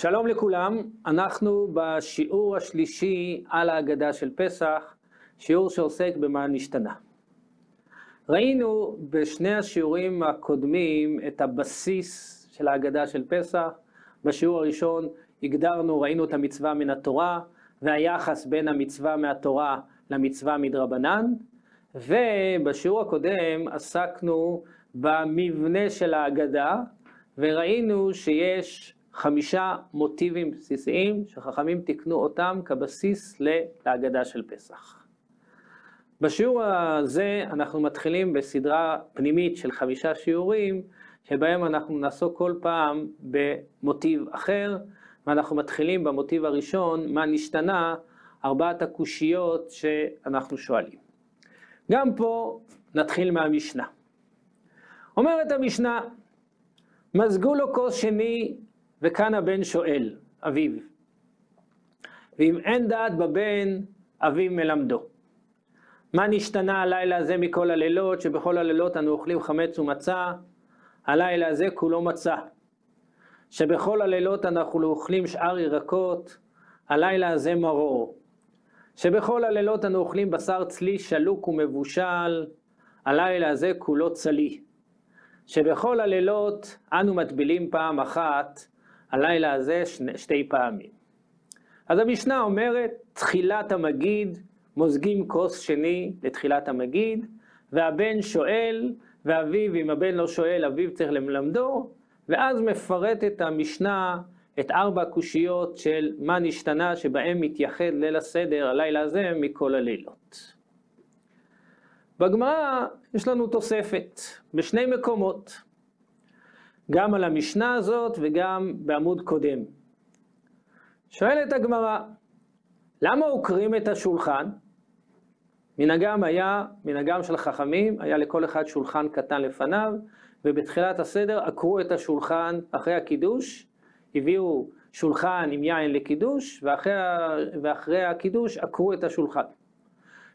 שלום לכולם, אנחנו בשיעור השלישי על ההגדה של פסח, שיעור שעוסק במה נשתנה. ראינו בשני השיעורים הקודמים את הבסיס של ההגדה של פסח. בשיעור הראשון הגדרנו, ראינו את המצווה מן התורה, והיחס בין המצווה מהתורה למצווה מדרבנן, ובשיעור הקודם עסקנו במבנה של ההגדה, וראינו שיש חמישה מוטיבים בסיסיים שחכמים תיקנו אותם כבסיס להגדה של פסח. בשיעור הזה אנחנו מתחילים בסדרה פנימית של חמישה שיעורים, שבהם אנחנו נעסוק כל פעם במוטיב אחר, ואנחנו מתחילים במוטיב הראשון, מה נשתנה, ארבעת הקושיות שאנחנו שואלים. גם פה נתחיל מהמשנה. אומרת המשנה, מזגו לו כוס שני וכאן הבן שואל, אביו. ואם אין דעת בבן, אביו מלמדו. מה נשתנה הלילה הזה מכל הלילות, שבכל הלילות אנו אוכלים חמץ ומצה, הלילה הזה כולו מצה. שבכל הלילות אנחנו אוכלים שאר ירקות, הלילה הזה מרור. שבכל הלילות אנו אוכלים בשר צלי שלוק ומבושל, הלילה הזה כולו צלי. שבכל הלילות אנו מטבילים פעם אחת, הלילה הזה שני, שתי פעמים. אז המשנה אומרת, תחילת המגיד, מוזגים כוס שני לתחילת המגיד, והבן שואל, ואביו, אם הבן לא שואל, אביו צריך ללמדו, ואז מפרטת המשנה את ארבע הקושיות של מה נשתנה שבהם מתייחד ליל הסדר, הלילה הזה, מכל הלילות. בגמרא יש לנו תוספת בשני מקומות. גם על המשנה הזאת וגם בעמוד קודם. שואלת הגמרא, למה עוקרים את השולחן? מנהגם היה, מנהגם של חכמים, היה לכל אחד שולחן קטן לפניו, ובתחילת הסדר עקרו את השולחן אחרי הקידוש, הביאו שולחן עם יין לקידוש, ואחרי, ואחרי הקידוש עקרו את השולחן.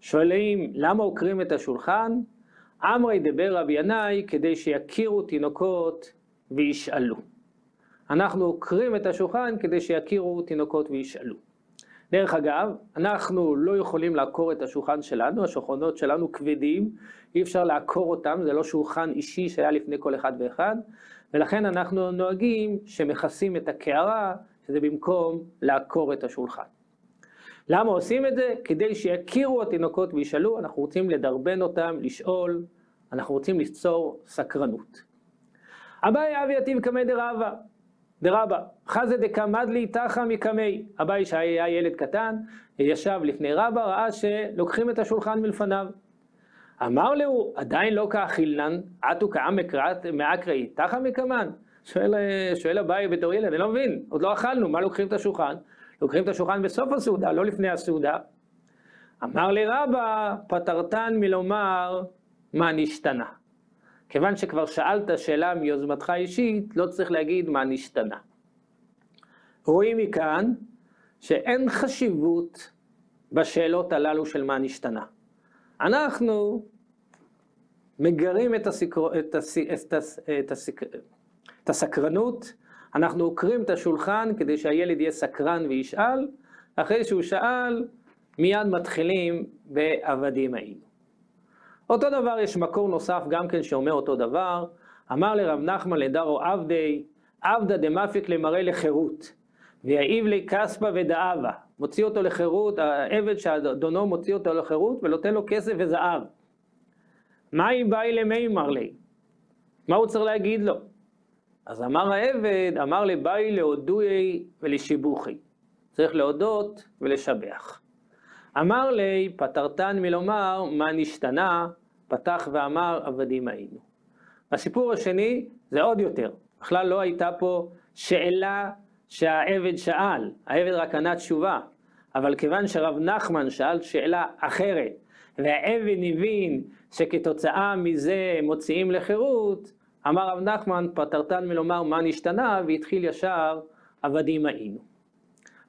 שואלים, למה עוקרים את השולחן? עמרי דבר רבי ינאי כדי שיכירו תינוקות וישאלו. אנחנו עוקרים את השולחן כדי שיכירו תינוקות וישאלו. דרך אגב, אנחנו לא יכולים לעקור את השולחן שלנו, השולחנות שלנו כבדים, אי אפשר לעקור אותם, זה לא שולחן אישי שהיה לפני כל אחד ואחד, ולכן אנחנו נוהגים שמכסים את הקערה, שזה במקום לעקור את השולחן. למה עושים את זה? כדי שיכירו התינוקות וישאלו, אנחנו רוצים לדרבן אותם, לשאול, אנחנו רוצים ליצור סקרנות. אביי אבי יתיב קמי דרבה, דרבה, חזה דקמד לי תחא מקמי. אביי שהיה ילד קטן, ישב לפני רבה, ראה שלוקחים את השולחן מלפניו. אמר לו, עדיין לא כאכילנן, עטו כעם מאקראי, תחא מקמן? שואל, שואל אביי בתור ילד, אני לא מבין, עוד לא אכלנו, מה לוקחים את השולחן? לוקחים את השולחן בסוף הסעודה, לא לפני הסעודה. אמר לי רבא, פטרתן מלומר מה נשתנה. כיוון שכבר שאלת שאלה מיוזמתך אישית, לא צריך להגיד מה נשתנה. רואים מכאן שאין חשיבות בשאלות הללו של מה נשתנה. אנחנו מגרים את, הסקר... את, הס... את, הס... את, הסק... את הסקרנות, אנחנו עוקרים את השולחן כדי שהילד יהיה סקרן וישאל, אחרי שהוא שאל, מיד מתחילים בעבדים היינו. אותו דבר, יש מקור נוסף גם כן שאומר אותו דבר. אמר לרב נחמן לדרו עבדי, עבדה דמפיק למראה לחירות, ויעיב לי כספא ודאבה. מוציא אותו לחירות, העבד שאדונו מוציא אותו לחירות ונותן לו כסף וזהב. מה אם באי למימר לי? מה הוא צריך להגיד לו? אז אמר העבד, אמר לבאי להודוי ולשיבוכי. צריך להודות ולשבח. אמר לי, פטרתן מלומר מה נשתנה, פתח ואמר עבדים היינו. הסיפור השני זה עוד יותר, בכלל לא הייתה פה שאלה שהעבד שאל, העבד רק ענה תשובה, אבל כיוון שרב נחמן שאל שאלה אחרת, והעבד הבין שכתוצאה מזה מוציאים לחירות, אמר רב נחמן, פטרתן מלומר מה נשתנה, והתחיל ישר עבדים היינו.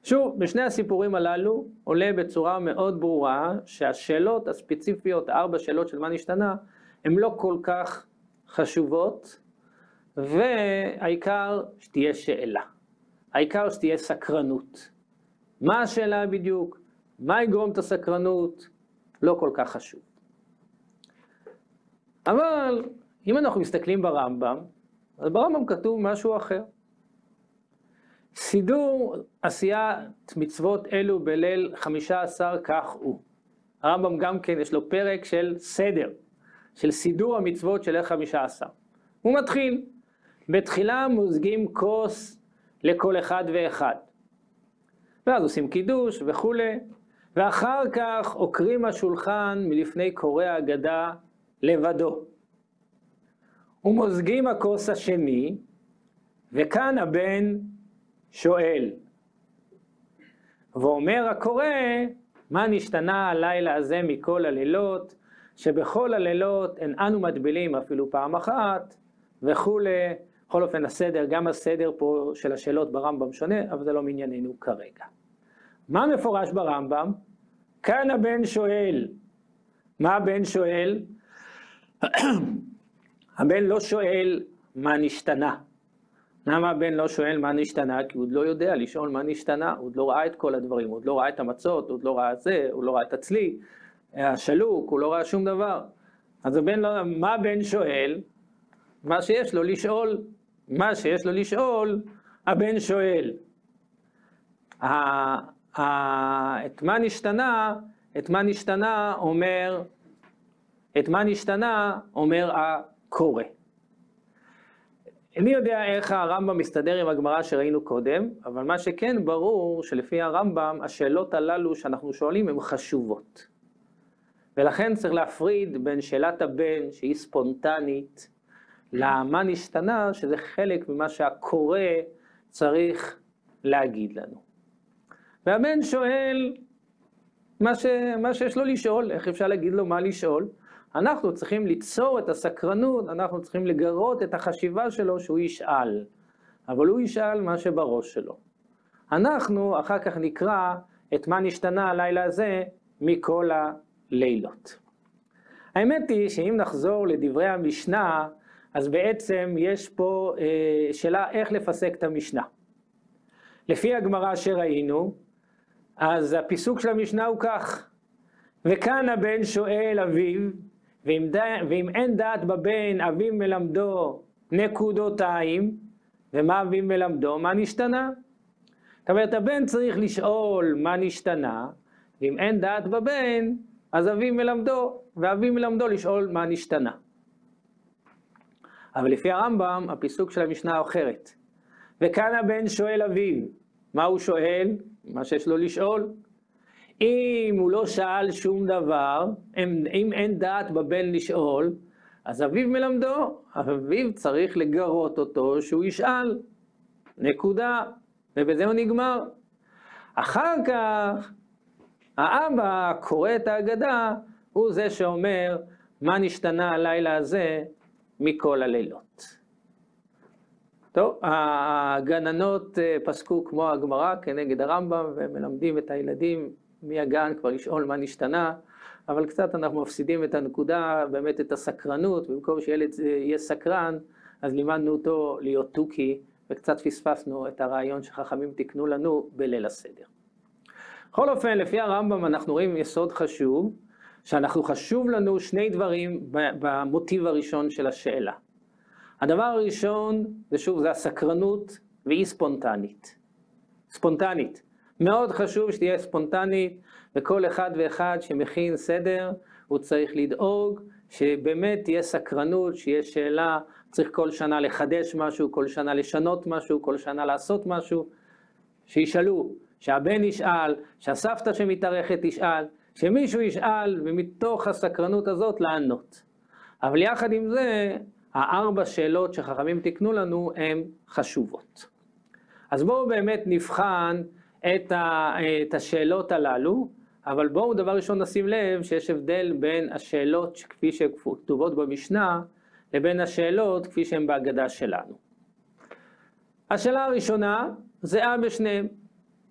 שוב, בשני הסיפורים הללו עולה בצורה מאוד ברורה שהשאלות הספציפיות, ארבע שאלות של מה נשתנה, הן לא כל כך חשובות, והעיקר שתהיה שאלה. העיקר שתהיה סקרנות. מה השאלה בדיוק? מה יגרום את הסקרנות? לא כל כך חשוב. אבל אם אנחנו מסתכלים ברמב"ם, אז ברמב"ם כתוב משהו אחר. סידור עשיית מצוות אלו בליל חמישה עשר כך הוא. הרמב"ם גם כן יש לו פרק של סדר, של סידור המצוות של ליל חמישה עשר. הוא מתחיל, בתחילה מוזגים כוס לכל אחד ואחד. ואז עושים קידוש וכולי, ואחר כך עוקרים השולחן מלפני קורא ההגדה לבדו. ומוזגים הכוס השני, וכאן הבן שואל. ואומר הקורא, מה נשתנה הלילה הזה מכל הלילות, שבכל הלילות אין אנו מטבילים אפילו פעם אחת, וכולי. בכל אופן הסדר, גם הסדר פה של השאלות ברמב"ם שונה, אבל זה לא מענייננו כרגע. מה מפורש ברמב"ם? כאן הבן שואל. מה הבן שואל? הבן לא שואל מה נשתנה. למה הבן לא שואל מה נשתנה? כי הוא עוד לא יודע לשאול מה נשתנה, הוא עוד לא ראה את כל הדברים, הוא עוד לא ראה את המצות, הוא עוד לא ראה זה, הוא לא ראה את הצלי, השלוק, הוא לא ראה שום דבר. אז הבן לא, מה הבן שואל? מה שיש לו לשאול. מה שיש לו לשאול, הבן שואל. את מה נשתנה, את מה נשתנה אומר, את מה נשתנה אומר הקורא. איני יודע איך הרמב"ם מסתדר עם הגמרא שראינו קודם, אבל מה שכן ברור שלפי הרמב"ם השאלות הללו שאנחנו שואלים הן חשובות. ולכן צריך להפריד בין שאלת הבן שהיא ספונטנית למה נשתנה, שזה חלק ממה שהקורא צריך להגיד לנו. והבן שואל מה, ש... מה שיש לו לשאול, איך אפשר להגיד לו מה לשאול? אנחנו צריכים ליצור את הסקרנות, אנחנו צריכים לגרות את החשיבה שלו שהוא ישאל, אבל הוא ישאל מה שבראש שלו. אנחנו אחר כך נקרא את מה נשתנה הלילה הזה מכל הלילות. האמת היא שאם נחזור לדברי המשנה, אז בעצם יש פה אה, שאלה איך לפסק את המשנה. לפי הגמרא שראינו, אז הפיסוק של המשנה הוא כך: וכאן הבן שואל אביו, ואם, ד... ואם אין דעת בבן, אביו מלמדו נקודותיים, ומה אביו מלמדו? מה נשתנה? זאת אומרת, הבן צריך לשאול מה נשתנה, ואם אין דעת בבן, אז אביו מלמדו, ואביו מלמדו לשאול מה נשתנה. אבל לפי הרמב"ם, הפיסוק של המשנה אחרת. וכאן הבן שואל אביו, מה הוא שואל? מה שיש לו לשאול. אם הוא לא שאל שום דבר, אם, אם אין דעת בבן לשאול, אז אביו מלמדו, אביו צריך לגרות אותו שהוא ישאל. נקודה. ובזה הוא נגמר. אחר כך, האבא קורא את ההגדה, הוא זה שאומר, מה נשתנה הלילה הזה מכל הלילות. טוב, הגננות אה, פסקו כמו הגמרא כנגד הרמב"ם, ומלמדים את הילדים מהגן כבר לשאול מה נשתנה, אבל קצת אנחנו מפסידים את הנקודה, באמת את הסקרנות, במקום שילד יהיה סקרן, אז לימדנו אותו להיות תוכי, וקצת פספסנו את הרעיון שחכמים תיקנו לנו בליל הסדר. בכל אופן, לפי הרמב"ם אנחנו רואים יסוד חשוב, שאנחנו חשוב לנו שני דברים במוטיב הראשון של השאלה. הדבר הראשון, זה שוב, זה הסקרנות והיא ספונטנית. ספונטנית. מאוד חשוב שתהיה ספונטנית, וכל אחד ואחד שמכין סדר, הוא צריך לדאוג שבאמת תהיה סקרנות, שיהיה שאלה, צריך כל שנה לחדש משהו, כל שנה לשנות משהו, כל שנה לעשות משהו, שישאלו, שהבן ישאל, שהסבתא שמתארכת תשאל, שמישהו ישאל, ומתוך הסקרנות הזאת לענות. אבל יחד עם זה, הארבע שאלות שחכמים תיקנו לנו הן חשובות. אז בואו באמת נבחן את, ה, את השאלות הללו, אבל בואו דבר ראשון נשים לב שיש הבדל בין השאלות כפי שכתובות במשנה, לבין השאלות כפי שהן בהגדה שלנו. השאלה הראשונה זהה בשניהם.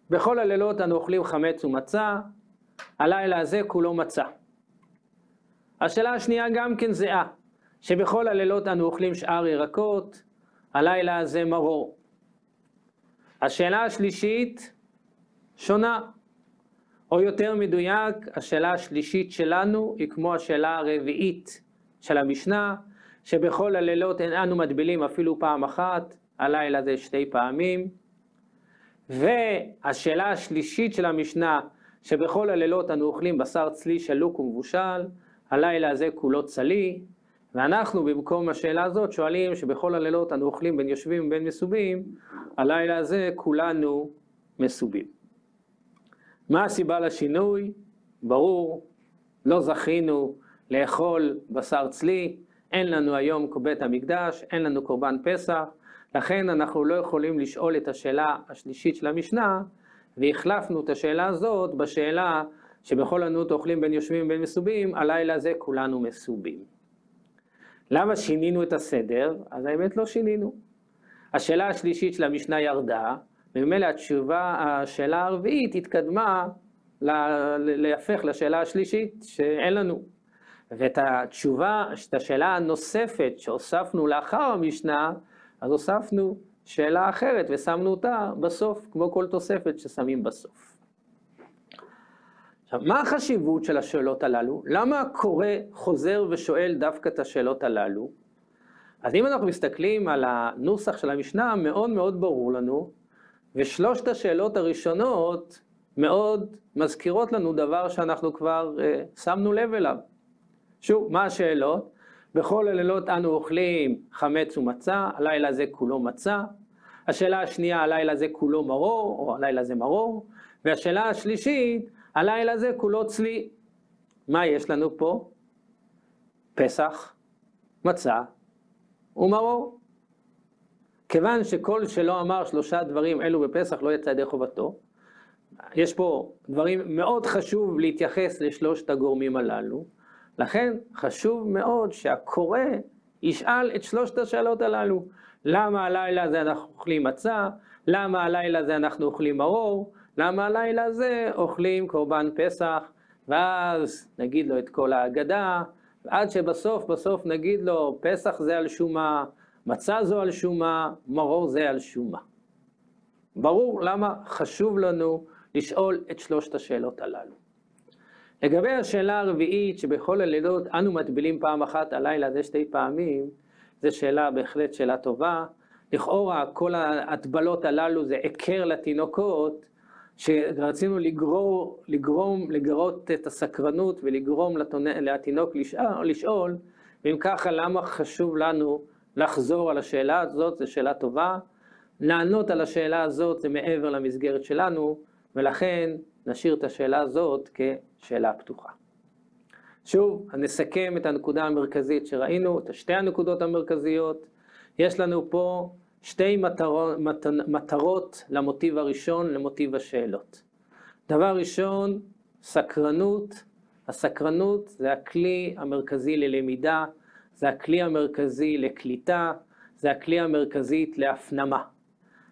בכל הלילות אנו אוכלים חמץ ומצה, הלילה הזה כולו מצה. השאלה השנייה גם כן זהה, שבכל הלילות אנו אוכלים שאר ירקות, הלילה הזה מרור. השאלה השלישית שונה, או יותר מדויק, השאלה השלישית שלנו היא כמו השאלה הרביעית של המשנה, שבכל הלילות אין אנו מטבילים אפילו פעם אחת, הלילה זה שתי פעמים. והשאלה השלישית של המשנה, שבכל הלילות אנו אוכלים בשר צלי שלוק ומבושל, הלילה הזה כולו צלי, ואנחנו במקום השאלה הזאת שואלים שבכל הלילות אנו אוכלים בין יושבים ובין מסובים, הלילה הזה כולנו מסובים. מה הסיבה לשינוי? ברור, לא זכינו לאכול בשר צלי, אין לנו היום בית המקדש, אין לנו קורבן פסח, לכן אנחנו לא יכולים לשאול את השאלה השלישית של המשנה, והחלפנו את השאלה הזאת בשאלה שבכל ענות אוכלים בין יושבים ובין מסובים, הלילה הזה כולנו מסובים. למה שינינו את הסדר? אז האמת לא שינינו. השאלה השלישית של המשנה ירדה, וממילא התשובה, השאלה הרביעית התקדמה להפך לשאלה השלישית שאין לנו. ואת התשובה, את השאלה הנוספת שהוספנו לאחר המשנה, אז הוספנו שאלה אחרת ושמנו אותה בסוף, כמו כל תוספת ששמים בסוף. עכשיו, מה החשיבות של השאלות הללו? למה הקורא חוזר ושואל דווקא את השאלות הללו? אז אם אנחנו מסתכלים על הנוסח של המשנה, מאוד מאוד ברור לנו, ושלושת השאלות הראשונות מאוד מזכירות לנו דבר שאנחנו כבר uh, שמנו לב אליו. שוב, מה השאלות? בכל הלילות אנו אוכלים חמץ ומצה, הלילה הזה כולו מצה. השאלה השנייה, הלילה הזה כולו מרור, או הלילה זה מרור. והשאלה השלישית, הלילה הזה כולו צלי. מה יש לנו פה? פסח, מצה ומרור. כיוון שכל שלא אמר שלושה דברים אלו בפסח לא יצא ידי חובתו, יש פה דברים מאוד חשוב להתייחס לשלושת הגורמים הללו. לכן חשוב מאוד שהקורא ישאל את שלושת השאלות הללו. למה הלילה הזה אנחנו אוכלים מצה? למה הלילה הזה אנחנו אוכלים מרור? למה הלילה הזה אוכלים קורבן פסח? ואז נגיד לו את כל ההגדה, עד שבסוף בסוף נגיד לו פסח זה על שומה, מצה זו על שומה, מרור זה על שומה. ברור למה חשוב לנו לשאול את שלושת השאלות הללו. לגבי השאלה הרביעית, שבכל הלילות אנו מטבילים פעם אחת, הלילה הזה שתי פעמים, זו שאלה בהחלט שאלה טובה. לכאורה כל ההטבלות הללו זה היכר לתינוקות, שרצינו לגרור, לגרום, לגרות את הסקרנות ולגרום לתינוק לשאול, ואם ככה למה חשוב לנו לחזור על השאלה הזאת, זו שאלה טובה. לענות על השאלה הזאת זה מעבר למסגרת שלנו, ולכן נשאיר את השאלה הזאת כשאלה פתוחה. שוב, נסכם את הנקודה המרכזית שראינו, את שתי הנקודות המרכזיות. יש לנו פה שתי מטרות, מטרות למוטיב הראשון, למוטיב השאלות. דבר ראשון, סקרנות. הסקרנות זה הכלי המרכזי ללמידה, זה הכלי המרכזי לקליטה, זה הכלי המרכזי להפנמה.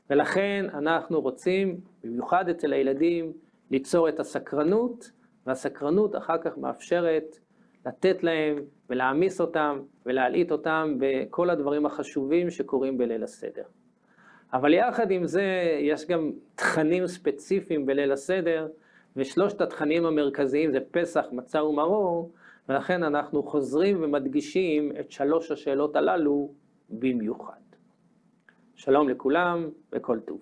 ולכן אנחנו רוצים, במיוחד אצל הילדים, ליצור את הסקרנות, והסקרנות אחר כך מאפשרת לתת להם ולהעמיס אותם ולהלעיט אותם בכל הדברים החשובים שקורים בליל הסדר. אבל יחד עם זה, יש גם תכנים ספציפיים בליל הסדר, ושלושת התכנים המרכזיים זה פסח, מצה ומרור, ולכן אנחנו חוזרים ומדגישים את שלוש השאלות הללו במיוחד. שלום לכולם וכל טוב.